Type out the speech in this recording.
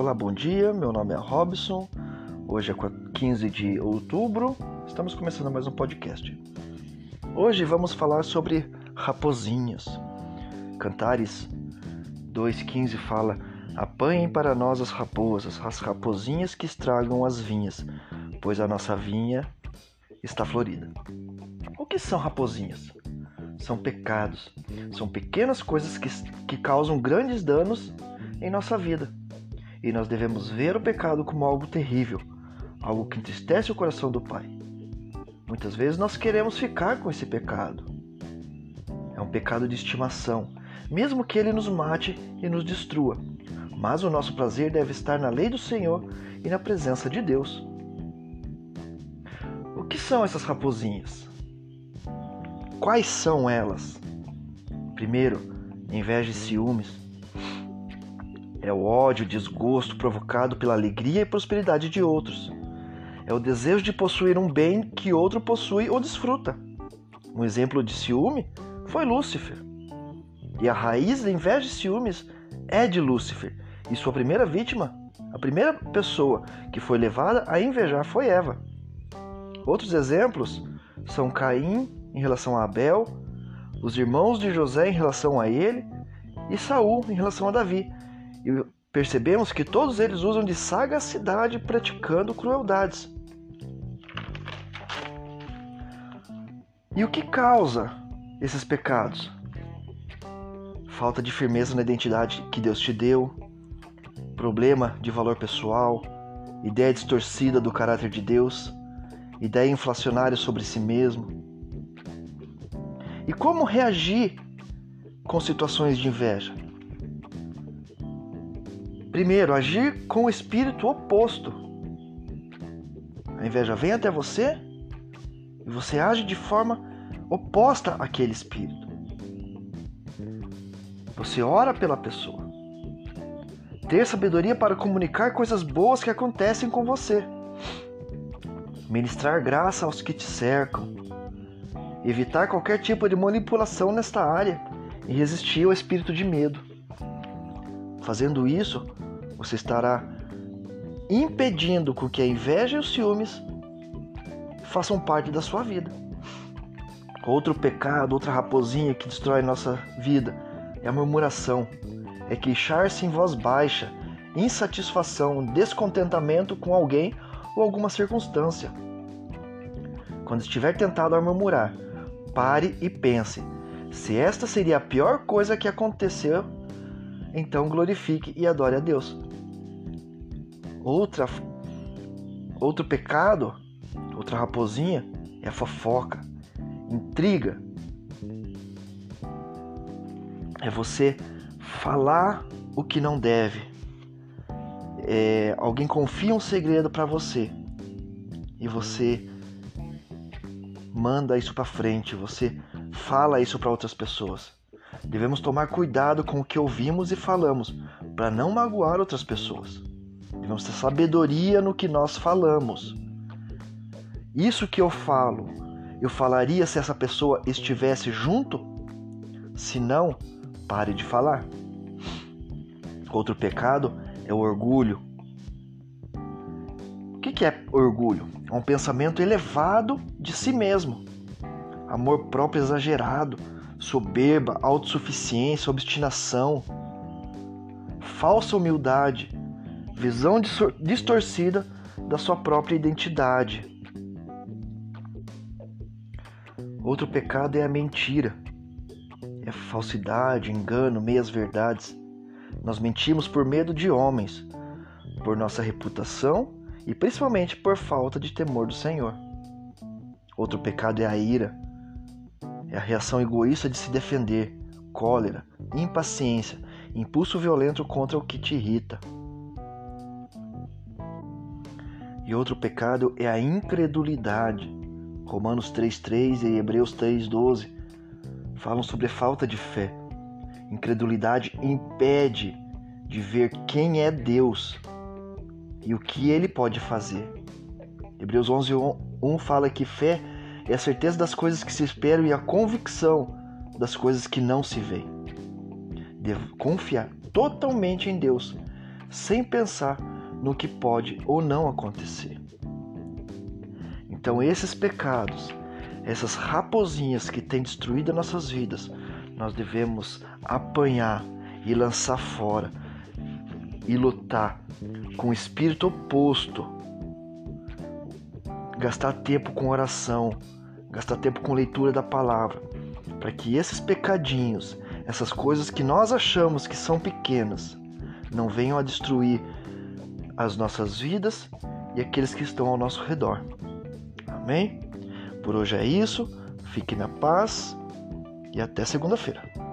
Olá, bom dia. Meu nome é Robson. Hoje é 15 de outubro. Estamos começando mais um podcast. Hoje vamos falar sobre raposinhas. Cantares 2,15 fala: Apanhem para nós as raposas, as raposinhas que estragam as vinhas, pois a nossa vinha está florida. O que são raposinhas? São pecados, são pequenas coisas que, que causam grandes danos em nossa vida. E nós devemos ver o pecado como algo terrível, algo que entristece o coração do Pai. Muitas vezes nós queremos ficar com esse pecado. É um pecado de estimação, mesmo que ele nos mate e nos destrua. Mas o nosso prazer deve estar na lei do Senhor e na presença de Deus. O que são essas raposinhas? Quais são elas? Primeiro, inveja e ciúmes. É o ódio, o desgosto provocado pela alegria e prosperidade de outros. É o desejo de possuir um bem que outro possui ou desfruta. Um exemplo de ciúme foi Lúcifer. E a raiz da inveja e ciúmes é de Lúcifer. E sua primeira vítima, a primeira pessoa que foi levada a invejar foi Eva. Outros exemplos são Caim em relação a Abel, os irmãos de José em relação a ele e Saul em relação a Davi. E percebemos que todos eles usam de sagacidade praticando crueldades. E o que causa esses pecados? Falta de firmeza na identidade que Deus te deu, problema de valor pessoal, ideia distorcida do caráter de Deus, ideia inflacionária sobre si mesmo. E como reagir com situações de inveja? Primeiro, agir com o espírito oposto. A inveja vem até você e você age de forma oposta àquele espírito. Você ora pela pessoa. Ter sabedoria para comunicar coisas boas que acontecem com você. Ministrar graça aos que te cercam. Evitar qualquer tipo de manipulação nesta área e resistir ao espírito de medo. Fazendo isso, você estará impedindo com que a inveja e os ciúmes façam parte da sua vida. Outro pecado, outra raposinha que destrói nossa vida é a murmuração, é queixar-se em voz baixa, insatisfação, descontentamento com alguém ou alguma circunstância. Quando estiver tentado a murmurar, pare e pense: se esta seria a pior coisa que aconteceu, então glorifique e adore a Deus. Outra, outro pecado, outra raposinha, é a fofoca, intriga. É você falar o que não deve. É, alguém confia um segredo para você e você manda isso para frente, você fala isso para outras pessoas. Devemos tomar cuidado com o que ouvimos e falamos para não magoar outras pessoas. Devemos ter sabedoria no que nós falamos. Isso que eu falo, eu falaria se essa pessoa estivesse junto? Se não, pare de falar. Outro pecado é o orgulho. O que é orgulho? É um pensamento elevado de si mesmo, amor próprio exagerado, soberba, autossuficiência, obstinação, falsa humildade, visão distorcida da sua própria identidade. Outro pecado é a mentira, é falsidade, engano, meias verdades. Nós mentimos por medo de homens, por nossa reputação e principalmente por falta de temor do Senhor. Outro pecado é a ira, é a reação egoísta de se defender, cólera, impaciência, impulso violento contra o que te irrita. E outro pecado é a incredulidade. Romanos 3,3 e Hebreus 3,12 falam sobre falta de fé. Incredulidade impede de ver quem é Deus e o que ele pode fazer. Hebreus 11:1 fala que fé é a certeza das coisas que se esperam e a convicção das coisas que não se veem. Devo confiar totalmente em Deus, sem pensar no que pode ou não acontecer. Então, esses pecados, essas raposinhas que têm destruído nossas vidas, nós devemos apanhar e lançar fora e lutar com o espírito oposto. Gastar tempo com oração, gastar tempo com leitura da palavra, para que esses pecadinhos, essas coisas que nós achamos que são pequenas, não venham a destruir as nossas vidas e aqueles que estão ao nosso redor. Amém? Por hoje é isso. Fique na paz e até segunda-feira.